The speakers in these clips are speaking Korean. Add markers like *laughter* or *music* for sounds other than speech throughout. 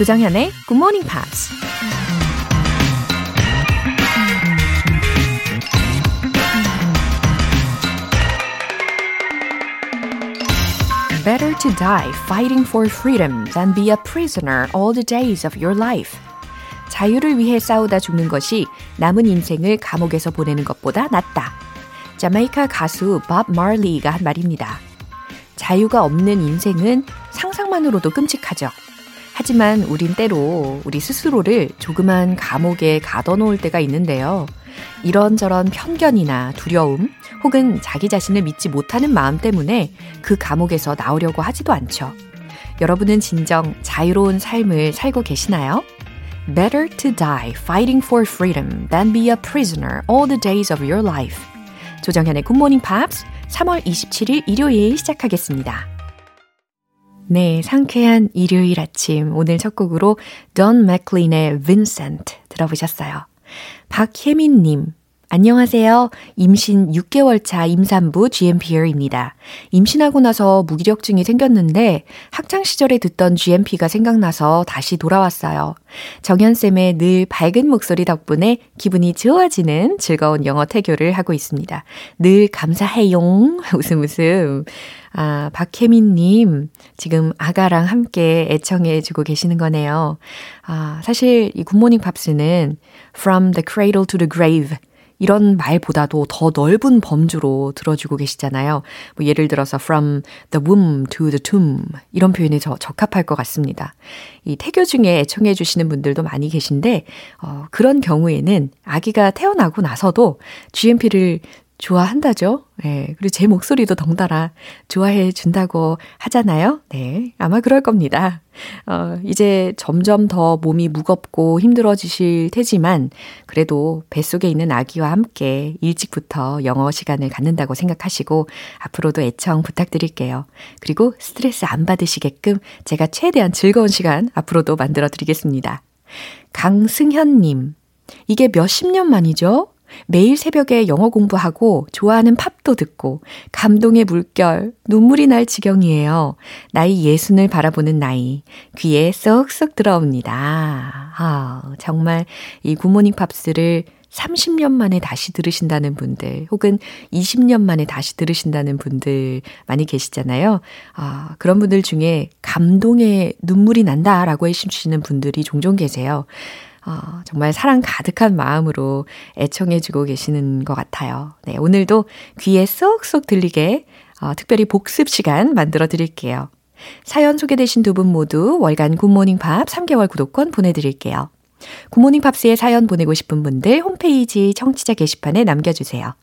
조장현의 Good Morning Pops. Better to die fighting for freedom than be a prisoner all the days of your life. 자유를 위해 싸우다 죽는 것이 남은 인생을 감옥에서 보내는 것보다 낫다. 자메이카 가수 밥 마리가 한 말입니다. 자유가 없는 인생은 상상만으로도 끔찍하죠. 하지만 우린 때로 우리 스스로를 조그만 감옥에 가둬놓을 때가 있는데요. 이런저런 편견이나 두려움 혹은 자기 자신을 믿지 못하는 마음 때문에 그 감옥에서 나오려고 하지도 않죠. 여러분은 진정 자유로운 삶을 살고 계시나요? Better to die fighting for freedom than be a prisoner all the days of your life. 조정현의 Morning Pops 3월 27일 일요일 시작하겠습니다. 네, 상쾌한 일요일 아침 오늘 첫 곡으로 Don McLean의 Vincent 들어보셨어요. 박혜민님, 안녕하세요. 임신 6개월 차 임산부 GMPR입니다. 임신하고 나서 무기력증이 생겼는데 학창 시절에 듣던 GMP가 생각나서 다시 돌아왔어요. 정연쌤의 늘 밝은 목소리 덕분에 기분이 좋아지는 즐거운 영어 태교를 하고 있습니다. 늘 감사해용. *laughs* 웃음 웃음. 아, 박혜민님, 지금 아가랑 함께 애청해주고 계시는 거네요. 아, 사실 이 굿모닝 팝스는 From the Cradle to the Grave 이런 말보다도 더 넓은 범주로 들어주고 계시잖아요. 뭐 예를 들어서 from the womb to the tomb 이런 표현이 저 적합할 것 같습니다. 이 태교 중에 애청해 주시는 분들도 많이 계신데 어, 그런 경우에는 아기가 태어나고 나서도 GMP를 좋아한다죠. 네. 그리고 제 목소리도 덩달아 좋아해 준다고 하잖아요. 네. 아마 그럴 겁니다. 어, 이제 점점 더 몸이 무겁고 힘들어지실 테지만, 그래도 뱃속에 있는 아기와 함께 일찍부터 영어 시간을 갖는다고 생각하시고, 앞으로도 애청 부탁드릴게요. 그리고 스트레스 안 받으시게끔 제가 최대한 즐거운 시간 앞으로도 만들어 드리겠습니다. 강승현님, 이게 몇십 년 만이죠? 매일 새벽에 영어 공부하고 좋아하는 팝도 듣고 감동의 물결, 눈물이 날 지경이에요. 나이 예순을 바라보는 나이. 귀에 쏙쏙 들어옵니다. 아, 정말 이 굿모닝 팝스를 30년 만에 다시 들으신다는 분들, 혹은 20년 만에 다시 들으신다는 분들 많이 계시잖아요. 아, 그런 분들 중에 감동의 눈물이 난다라고 해주시는 분들이 종종 계세요. 어, 정말 사랑 가득한 마음으로 애청해주고 계시는 것 같아요. 네, 오늘도 귀에 쏙쏙 들리게 어, 특별히 복습 시간 만들어 드릴게요. 사연 소개되신 두 분 모두 월간 굿모닝 팝 3개월 구독권 보내드릴게요. 굿모닝 팝스에 사연 보내고 싶은 분들 홈페이지 청취자 게시판에 남겨주세요.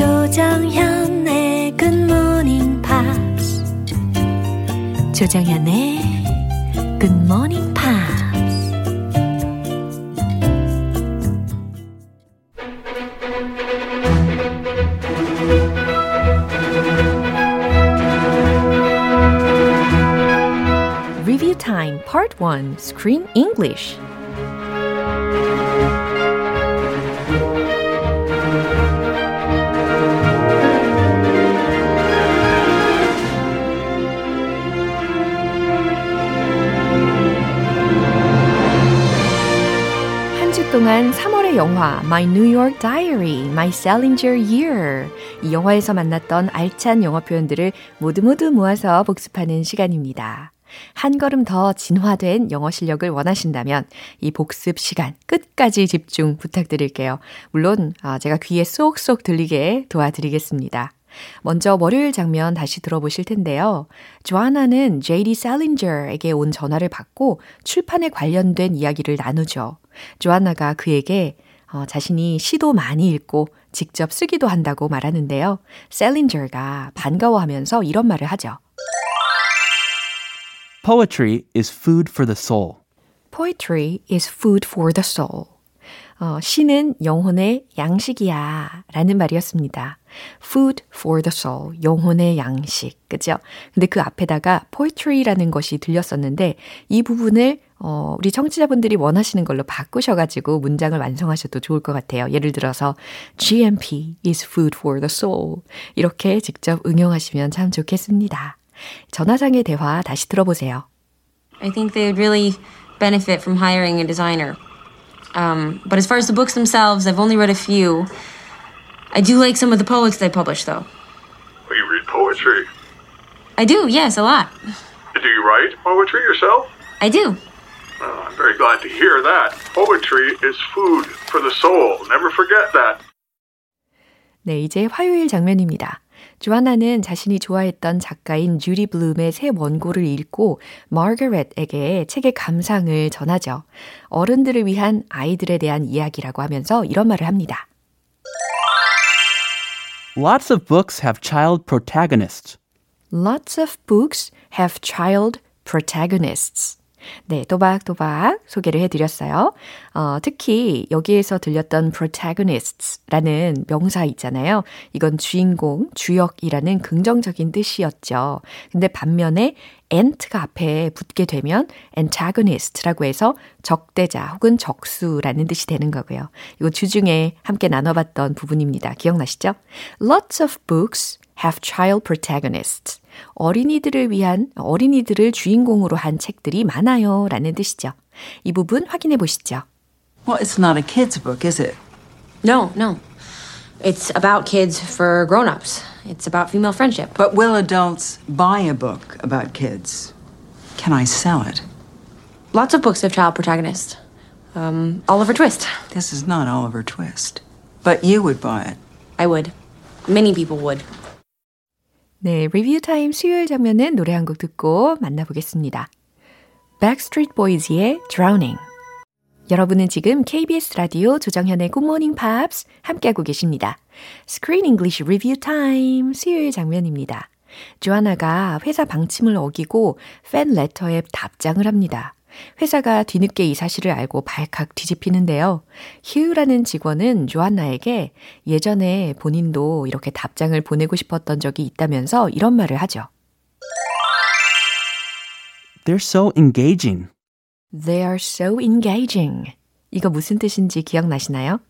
조정현의 Good Morning Pops 조정현의 Good Morning Pops Review Time Part 1 Screen English 한주 동안 3월의 영화 My New York Diary, My Salinger Year 이 영화에서 만났던 알찬 영어 표현들을 모두 모두 모아서 복습하는 시간입니다. 한 걸음 더 진화된 영어 실력을 원하신다면 이 복습 시간 끝까지 집중 부탁드릴게요. 물론 제가 귀에 쏙쏙 들리게 도와드리겠습니다. 먼저 월요일 장면 다시 들어보실 텐데요. 조아나는 JD 셀린저에게 온 전화를 받고 출판에 관련된 이야기를 나누죠. 조아나가 그에게 어, 자신이 시도 많이 읽고 직접 쓰기도 한다고 말하는데요. 셀린저가 반가워하면서 이런 말을 하죠. Poetry is food for the soul. Poetry is food for the soul. 어, 시는 영혼의 양식이야 라는 말이었습니다. Food for the soul, 영혼의 양식, 그죠? 근데 그 앞에다가 poetry라는 것이 들렸었는데 이 부분을 어, 우리 청취자분들이 원하시는 걸로 바꾸셔가지고 문장을 완성하셔도 좋을 것 같아요. 예를 들어서 GMP is food for the soul 이렇게 직접 응용하시면 참 좋겠습니다. 전화상의 대화 다시 들어보세요. I think they would really benefit from hiring a designer. Um, but as far as the books themselves, I've only read a few. I do like some of the poets they publish, though. Well, you read poetry. I do, yes, a lot. Do you write poetry yourself? I do. Oh, I'm very glad to hear that. Poetry is food for the soul. Never forget that. 네, 이제 화요일 장면입니다. 조아나는 자신이 좋아했던 작가인 주리 블룸의 새 원고를 읽고 마거렛에게 책의 감상을 전하죠. 어른들을 위한 아이들에 대한 이야기라고 하면서 이런 말을 합니다. Lots of books have child protagonists. Lots of books have child protagonists. 네, 또박또박 소개를 해드렸어요. 어, 특히 여기에서 들렸던 protagonists라는 명사 있잖아요. 이건 주인공, 주역이라는 긍정적인 뜻이었죠. 근데 반면에 ant가 앞에 붙게 되면 antagonist라고 해서 적대자 혹은 적수라는 뜻이 되는 거고요. 이거 주중에 함께 나눠봤던 부분입니다. 기억나시죠? Lots of books have child protagonists. 어린이들을 위한, 어린이들을 주인공으로 한 책들이 많아요. 라는 뜻이죠. 이 부분 확인해 보시죠. Well, it's not a kid's book, is it? No, no. It's about kids for grown ups. It's about female friendship. But will adults buy a book about kids? Can I sell it? Lots of books have child protagonists. Um, Oliver Twist. This is not Oliver Twist. But you would buy it. I would. Many people would. 네, 리뷰 타임 수요일 장면은 노래 한 곡 듣고 만나보겠습니다. Backstreet Boys의 Drowning. 여러분은 지금 KBS 라디오 조정현의 Good Morning Pops 함께하고 계십니다. Screen English Review Time 수요일 장면입니다. 조아나가 회사 방침을 어기고 팬 레터에 답장을 합니다. 회사가 뒤늦게 이 사실을 알고 발칵 뒤집히는데요. 휴라는 직원은 조안나에게 예전에 본인도 이렇게 답장을 보내고 싶었던 적이 있다면서 이런 말을 하죠. They're so engaging. They are so engaging. 이거 무슨 뜻인지 기억나시나요?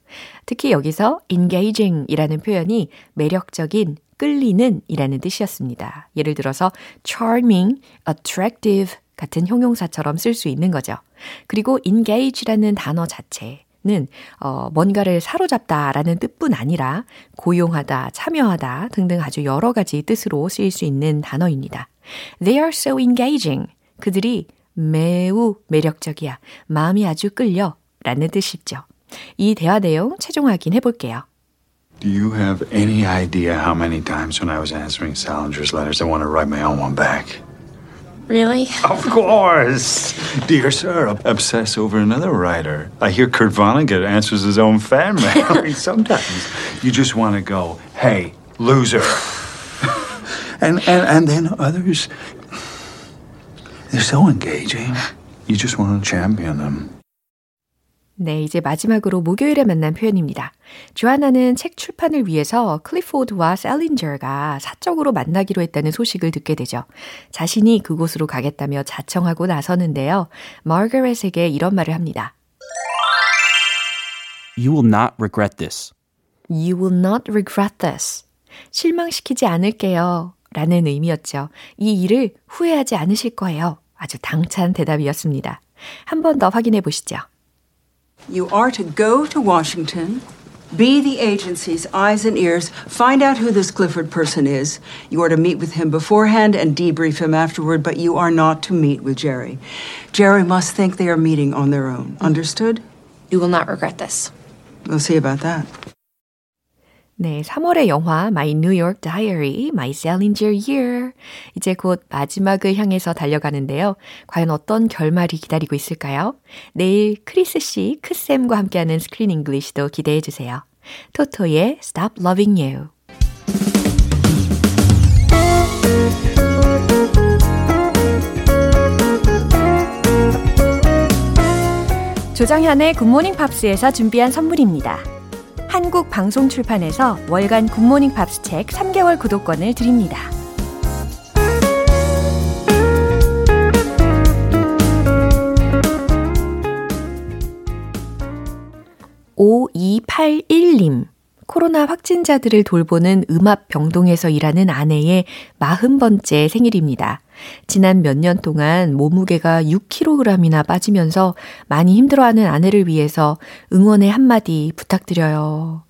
특히 여기서 engaging 이라는 표현이 매력적인, 끌리는 이라는 뜻이었습니다. 예를 들어서 charming, attractive 같은 형용사처럼 쓸 수 있는 거죠. 그리고 engage라는 단어 자체는 어, 뭔가를 사로잡다라는 뜻뿐 아니라 고용하다, 참여하다 등등 아주 여러 가지 뜻으로 쓰일 수 있는 단어입니다. They are so engaging. 그들이 매우 매력적이야. 마음이 아주 끌려. 라는 뜻이죠. 이 대화 내용 최종 확인해 볼게요. Do you have any idea how many times when I was answering Salinger's letters I want to write my own one back? Really? Of course! Dear sir, obsess over another writer. I hear Kurt Vonnegut answers his own fan mail. I mean, *laughs* sometimes you just want to go, hey, loser. *laughs* and, and, and then others, they're so engaging. You just want to champion them. 네, 이제 마지막으로 목요일에 만난 표현입니다. 조아나는 책 출판을 위해서 클리포드와 셀린저가 사적으로 만나기로 했다는 소식을 듣게 되죠. 자신이 그곳으로 가겠다며 자청하고 나서는데요. 마거렛에게 이런 말을 합니다. You will not regret this. You will not regret this. 실망시키지 않을게요. 라는 의미였죠. 이 일을 후회하지 않으실 거예요. 아주 당찬 대답이었습니다. 한 번 더 확인해 보시죠. You are to go to Washington, be the agency's eyes and ears, find out who this Clifford person is. You are to meet with him beforehand and debrief him afterward, but you are not to meet with Jerry. Jerry must think they are meeting on their own. Understood? You will not regret this. We'll see about that. 네, 3월의 영화 My New York Diary, My Salinger Year. 이제 곧 마지막을 향해서 달려가는데요. 과연 어떤 결말이 기다리고 있을까요? 내일 크리스 씨, 크쌤과 함께하는 스크린 잉글리시도 기대해 주세요. 토토의 Stop Loving You. 조정현의 굿모닝 팝스에서 준비한 선물입니다. 한국 방송 출판에서 월간 굿모닝 팝스 책 3개월 구독권을 드립니다. (5281님) 코로나 확진자들을 돌보는 음압 병동에서 일하는 아내의 40번째 생일입니다. 지난 몇 년 동안 몸무게가 6kg이나 빠지면서 많이 힘들어하는 아내를 위해서 응원의 한마디 부탁드려요.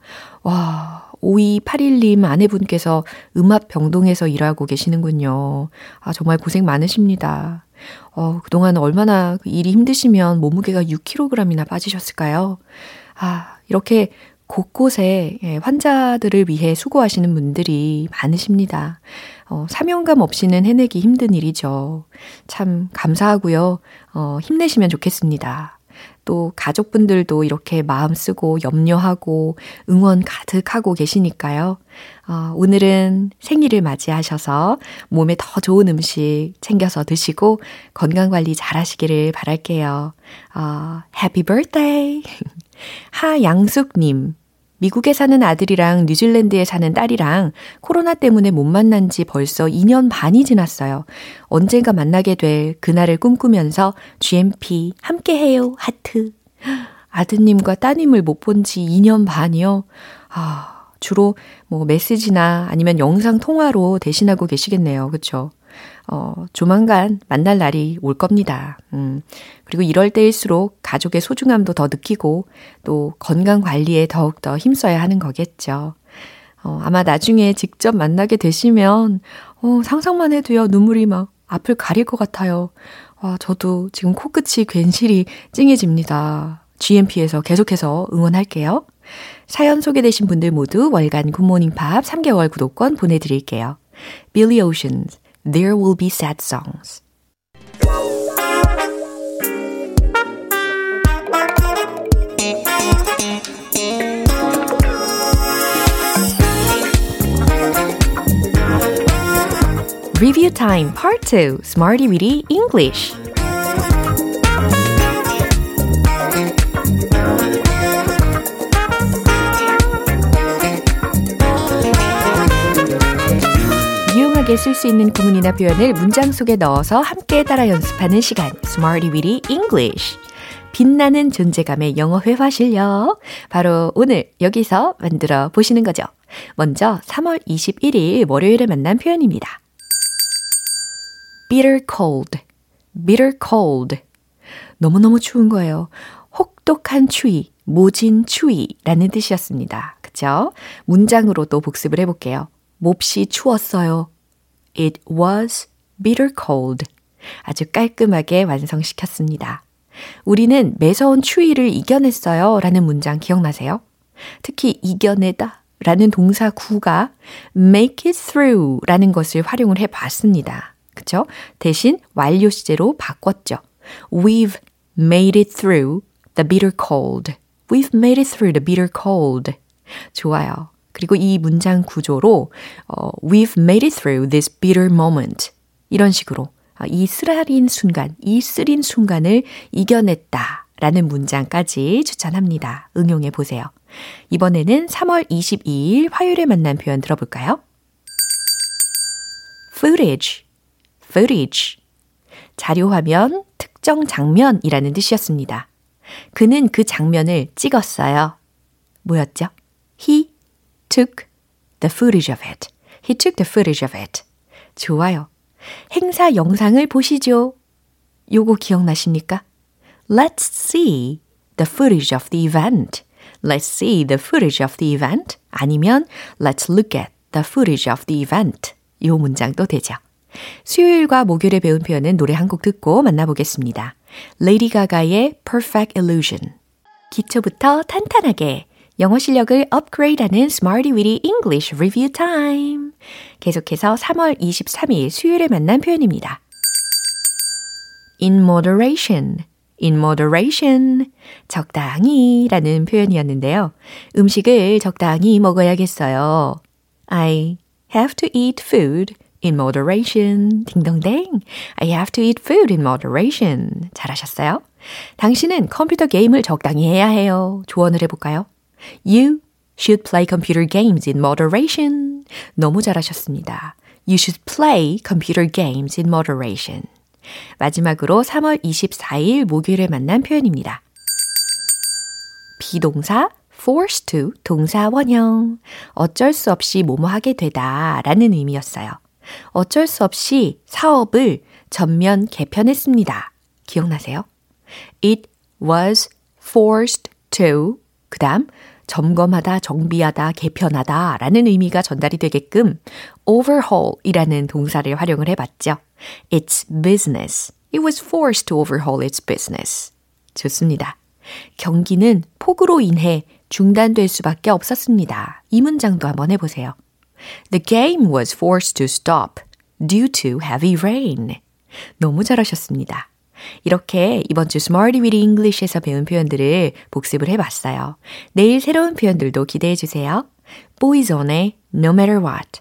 와, 5281님 아내분께서 음압병동에서 일하고 계시는군요. 아, 정말 고생 많으십니다. 어, 그동안 얼마나 일이 힘드시면 몸무게가 6kg이나 빠지셨을까요? 아, 이렇게 곳곳에 예, 환자들을 위해 수고하시는 분들이 많으십니다. 어, 사명감 없이는 해내기 힘든 일이죠. 참 감사하고요. 어, 힘내시면 좋겠습니다. 또 가족분들도 이렇게 마음 쓰고 염려하고 응원 가득하고 계시니까요. 어, 오늘은 생일을 맞이하셔서 몸에 더 좋은 음식 챙겨서 드시고 건강 관리 잘 하시기를 바랄게요. 어, 해피 birthday! *laughs* 하양숙님, 미국에 사는 아들이랑 뉴질랜드에 사는 딸이랑 코로나 때문에 못 만난 지 벌써 2년 반이 지났어요. 언젠가 만나게 될 그날을 꿈꾸면서 GMP 함께해요 하트. 아드님과 따님을 못 본 지 2년 반이요. 아, 주로 뭐 메시지나 아니면 영상 통화로 대신하고 계시겠네요. 그쵸? 어, 조만간 만날 날이 올 겁니다. 음, 그리고 이럴 때일수록 가족의 소중함도 더 느끼고 또 건강 관리에 더욱더 힘써야 하는 거겠죠. 어, 아마 나중에 직접 만나게 되시면, 어, 상상만 해도요, 눈물이 막 앞을 가릴 것 같아요. 와, 저도 지금 코끝이 괜시리 찡해집니다. GMP에서 계속해서 응원할게요. 사연 소개되신 분들 모두 월간 굿모닝 팝 3개월 구독권 보내드릴게요. Billy There Will Be Sad Songs. Review Time Part 2 Smarty Weedy English 유용하게 쓸 수 있는 구문이나 표현을 문장 속에 넣어서 함께 따라 연습하는 시간 Smarty Weedy English 빛나는 존재감의 영어 회화 실력 바로 오늘 여기서 만들어 보시는 거죠. 먼저 3월 21일 월요일에 만난 표현입니다. bitter cold, bitter cold. 너무너무 추운 거예요. 혹독한 추위, 모진 추위라는 뜻이었습니다. 그쵸? 문장으로 또 복습을 해볼게요. 몹시 추웠어요. It was bitter cold. 아주 깔끔하게 완성시켰습니다. 우리는 매서운 추위를 이겨냈어요. 라는 문장 기억나세요? 특히 이겨내다 라는 동사 구가 make it through 라는 것을 활용을 해 봤습니다. 그쵸? 대신 완료 시제로 바꿨죠. We've made it through the bitter cold. We've made it through the bitter cold. 좋아요. 그리고 이 문장 구조로 어, We've made it through this bitter moment. 이런 식으로 이 쓰라린 순간, 이 쓰린 순간을 이겨냈다. 라는 문장까지 추천합니다. 응용해 보세요. 이번에는 3월 22일 화요일에 만난 표현 들어볼까요? footage, footage. 자료화면, 특정 장면이라는 뜻이었습니다. 그는 그 장면을 찍었어요. 뭐였죠? He took the footage of it. He took the footage of it. 좋아요. 행사 영상을 보시죠. 요거 기억나십니까? Let's see the footage of the event. Let's see the footage of the event. 아니면 Let's look at the footage of the event. 요 문장도 되죠. 수요일과 목요일에 배운 표현은 노래 한 곡 듣고 만나보겠습니다. 레이디 가가의 Perfect Illusion. 기초부터 탄탄하게 영어 실력을 업그레이드하는 Smarty Weedy English Review Time. 계속해서 3월 23일 수요일에 만난 표현입니다. In moderation. in moderation. 적당히 라는 표현이었는데요. 음식을 적당히 먹어야겠어요. I have to eat food in moderation. 딩동댕. I have to eat food in moderation. 잘하셨어요? 당신은 컴퓨터 게임을 적당히 해야 해요. 조언을 해볼까요? You should play computer games in moderation. 너무 잘하셨습니다. You should play computer games in moderation. 마지막으로 3월 24일 목요일에 만난 표현입니다. 비동사 forced to 동사 원형. 어쩔 수 없이 뭐뭐 하게 되다 라는 의미였어요. 어쩔 수 없이 사업을 전면 개편했습니다. 기억나세요? It was forced to 그 다음 점검하다, 정비하다, 개편하다 라는 의미가 전달이 되게끔 overhaul 이라는 동사를 활용을 해봤죠. It's business. It was forced to overhaul its business. 좋습니다. 경기는 폭우로 인해 중단될 수밖에 없었습니다. 이 문장도 한번 해보세요. The game was forced to stop due to heavy rain. 너무 잘하셨습니다. 이렇게 이번 주 Smarty Weedy English에서 배운 표현들을 복습을 해봤어요. 내일 새로운 표현들도 기대해 주세요. Boyzone의 No Matter What.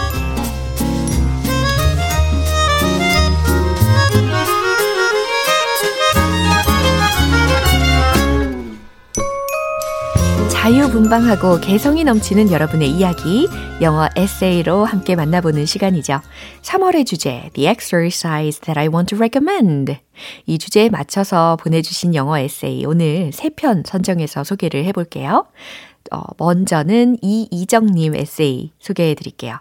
자유분방하고 개성이 넘치는 여러분의 이야기, 영어 에세이로 함께 만나보는 시간이죠. 3월의 주제, The Exercise That I Want to Recommend. 이 주제에 맞춰서 보내주신 영어 에세이, 오늘 3편 선정해서 소개를 해볼게요. 어, 먼저는 이이정님 에세이 소개해 드릴게요.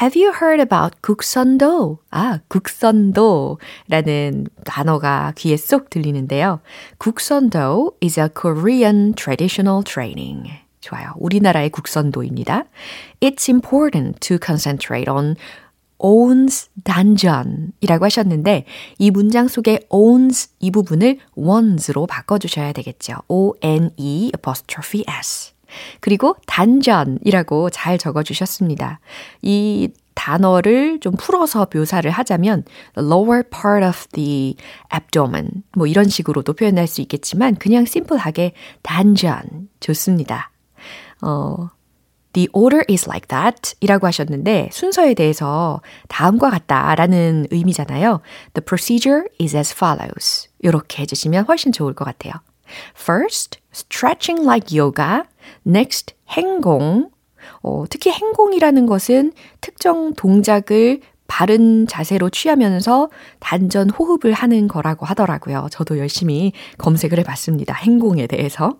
Have you heard about 국선도? 아, 국선도라는 단어가 귀에 쏙 들리는데요. 국선도 is a Korean traditional training. 좋아요. 우리나라의 국선도입니다. It's important to concentrate on owns 단전이라고 하셨는데 이 문장 속에 owns 이 부분을 ones로 바꿔 주셔야 되겠죠. O-N-E apostrophe S. 그리고 단전이라고 잘 적어주셨습니다. 이 단어를 좀 풀어서 묘사를 하자면 lower part of the abdomen 뭐 이런 식으로도 표현할 수 있겠지만 그냥 심플하게 단전 좋습니다. 어, The order is like that 이라고 하셨는데 순서에 대해서 다음과 같다라는 의미잖아요. The procedure is as follows. 이렇게 해주시면 훨씬 좋을 것 같아요. First, stretching like yoga. Next, 행공. 어, 특히 행공이라는 것은 특정 동작을 바른 자세로 취하면서 단전 호흡을 하는 거라고 하더라고요. 저도 열심히 검색을 해봤습니다. 행공에 대해서.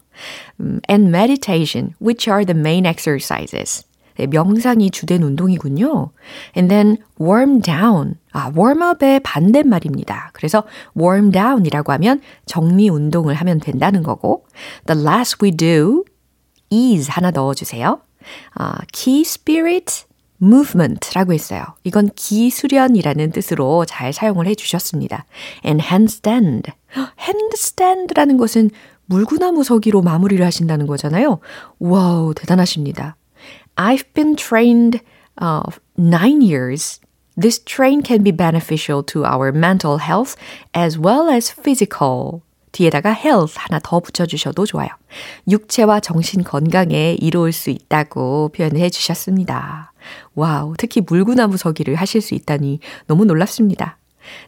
Um, and meditation, which are the main exercises. 네, 명상이 주된 운동이군요. And then warm down. 아, warm up의 반대말입니다. 그래서 warm down이라고 하면 정리 운동을 하면 된다는 거고. The last we do is 하나 넣어주세요. 아, key spirit movement라고 했어요. 이건 기수련이라는 뜻으로 잘 사용을 해 주셨습니다. and handstand. handstand라는 것은 물구나무 서기로 마무리를 하신다는 거잖아요. wow, 대단하십니다. I've been trained uh, nine years. This training can be beneficial to our mental health as well as physical. 뒤에다가 health 하나 더 붙여주셔도 좋아요. 육체와 정신 건강에 이로울 수 있다고 표현을 해주셨습니다. wow, 특히 물구나무 서기를 하실 수 있다니 너무 놀랍습니다.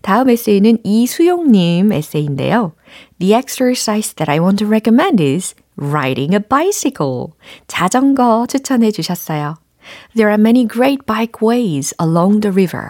다음 에세이는 이수용님 에세이인데요. The exercise that I want to recommend is riding a bicycle. 자전거 추천해 주셨어요. There are many great bikeways along the river.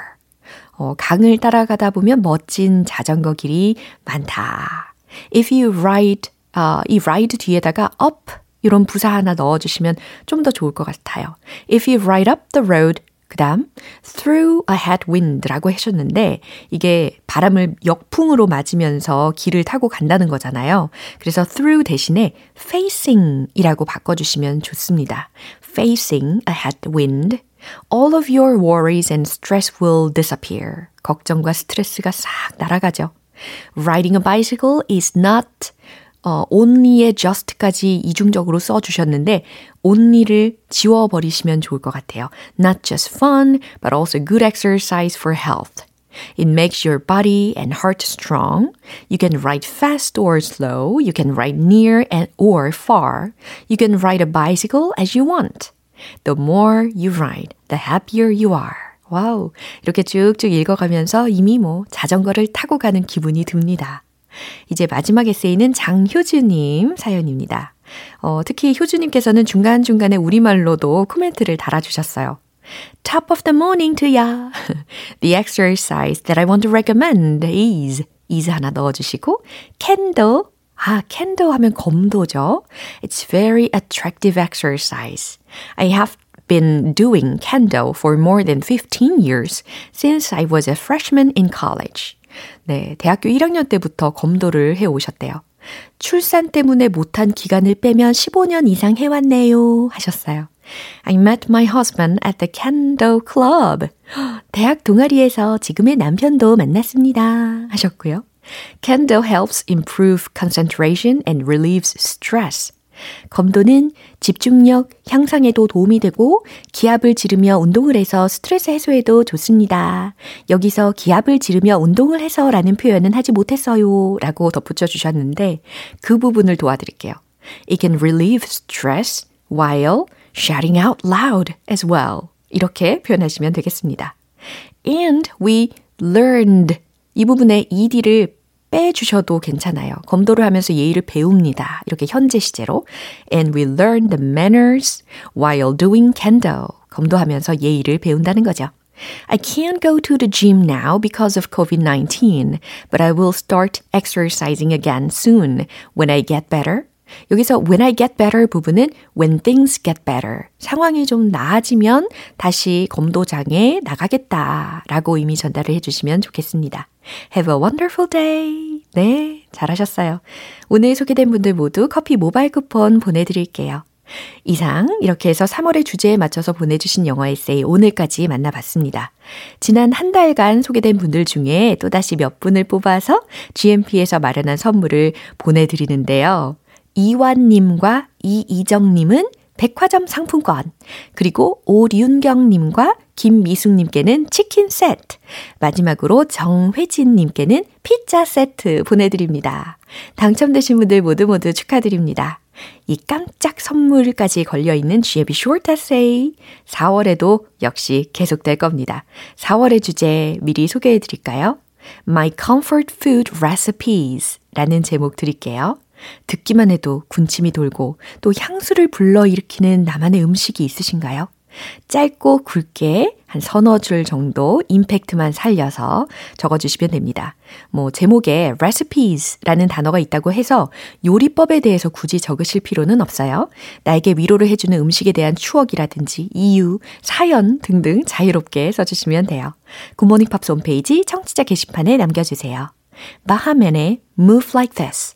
어, 강을 따라가다 보면 멋진 자전거 길이 많다. If you ride, 어, 이 ride 뒤에다가 up 이런 부사 하나 넣어주시면 좀 더 좋을 것 같아요. If you ride up the road, 그 다음, through a headwind라고 하셨는데, 이게 바람을 역풍으로 맞으면서 길을 타고 간다는 거잖아요. 그래서 through 대신에 facing 이라고 바꿔주시면 좋습니다. facing a headwind. All of your worries and stress will disappear. 걱정과 스트레스가 싹 날아가죠. Riding a bicycle is not 어, only의 just까지 이중적으로 써주셨는데 only를 지워버리시면 좋을 것 같아요. Not just fun, but also good exercise for health. It makes your body and heart strong. You can ride fast or slow. You can ride near and or far. You can ride a bicycle as you want. The more you ride, the happier you are. 와우. 이렇게 쭉쭉 읽어가면서 이미 뭐 자전거를 타고 가는 기분이 듭니다. 이제 마지막 에세이는 장효주님 사연입니다. 어, 특히 효주님께서는 중간중간에 우리말로도 코멘트를 달아주셨어요. Top of the morning to ya. The exercise that I want to recommend is is 하나 넣어주시고 candle 아, candle 하면 검도죠. It's very attractive exercise. I have been doing candle for more than 15 years since I was a freshman in college. 네, 대학교 1학년 때부터 검도를 해 오셨대요. 출산 때문에 못한 기간을 빼면 15년 이상 해왔네요. 하셨어요. I met my husband at the Kendo Club. 대학 동아리에서 지금의 남편도 만났습니다. 하셨고요. Kendo helps improve concentration and relieves stress. 검도는 집중력 향상에도 도움이 되고 기압을 지르며 운동을 해서 스트레스 해소에도 좋습니다. 여기서 기압을 지르며 운동을 해서 라는 표현은 하지 못했어요. 라고 덧붙여 주셨는데 그 부분을 도와드릴게요. It can relieve stress while shouting out loud as well. 이렇게 표현하시면 되겠습니다. And we learned 이 부분에 ed를 빼주셔도 괜찮아요. 검도를 하면서 예의를 배웁니다. 이렇게 현재 시제로. And we learn the manners while doing kendo. 검도하면서 예의를 배운다는 거죠. I can't go to the gym now because of COVID-19, but I will start exercising again soon when I get better. 여기서 when I get better 부분은 when things get better. 상황이 좀 나아지면 다시 검도장에 나가겠다 라고 이미 전달을 해주시면 좋겠습니다. Have a wonderful day. 네, 잘하셨어요. 오늘 소개된 분들 모두 커피 모바일 쿠폰 보내드릴게요. 이상 이렇게 해서 3월의 주제에 맞춰서 보내주신 영어 에세이 오늘까지 만나봤습니다. 지난 한 달간 소개된 분들 중에 또다시 몇 분을 뽑아서 GMP에서 마련한 선물을 보내드리는데요. 이완님과 이이정님은 백화점 상품권, 그리고 오륜경님과 김미숙님께는 치킨 세트, 마지막으로 정회진님께는 피자 세트 보내드립니다. 당첨되신 분들 모두 모두 축하드립니다. 이 깜짝 선물까지 걸려있는 GMP Short Essay 4월에도 역시 계속될 겁니다. 4월의 주제 미리 소개해 드릴까요? My Comfort Food Recipes 라는 제목 드릴게요. 듣기만 해도 군침이 돌고 또 향수를 불러일으키는 나만의 음식이 있으신가요? 짧고 굵게 한 서너 줄 정도 임팩트만 살려서 적어주시면 됩니다. 뭐, 제목에 recipes라는 단어가 있다고 해서 요리법에 대해서 굳이 적으실 필요는 없어요. 나에게 위로를 해주는 음식에 대한 추억이라든지 이유, 사연 등등 자유롭게 써주시면 돼요. 굿모닝 팝스 홈페이지 청취자 게시판에 남겨주세요. 마하멘의 Move Like This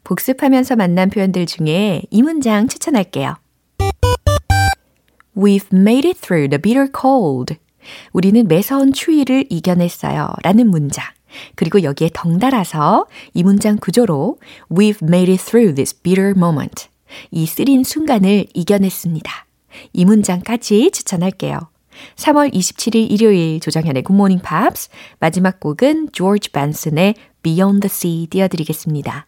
복습하면서 만난 표현들 중에 이 문장 추천할게요. We've made it through the bitter cold. 우리는 매서운 추위를 이겨냈어요. 라는 문장. 그리고 여기에 덩달아서 이 문장 구조로 We've made it through this bitter moment. 이 쓰린 순간을 이겨냈습니다. 이 문장까지 추천할게요. 3월 27일 일요일 조정현의 굿모닝 팝스 마지막 곡은 조지 벤슨의 Beyond the Sea 띄워드리겠습니다.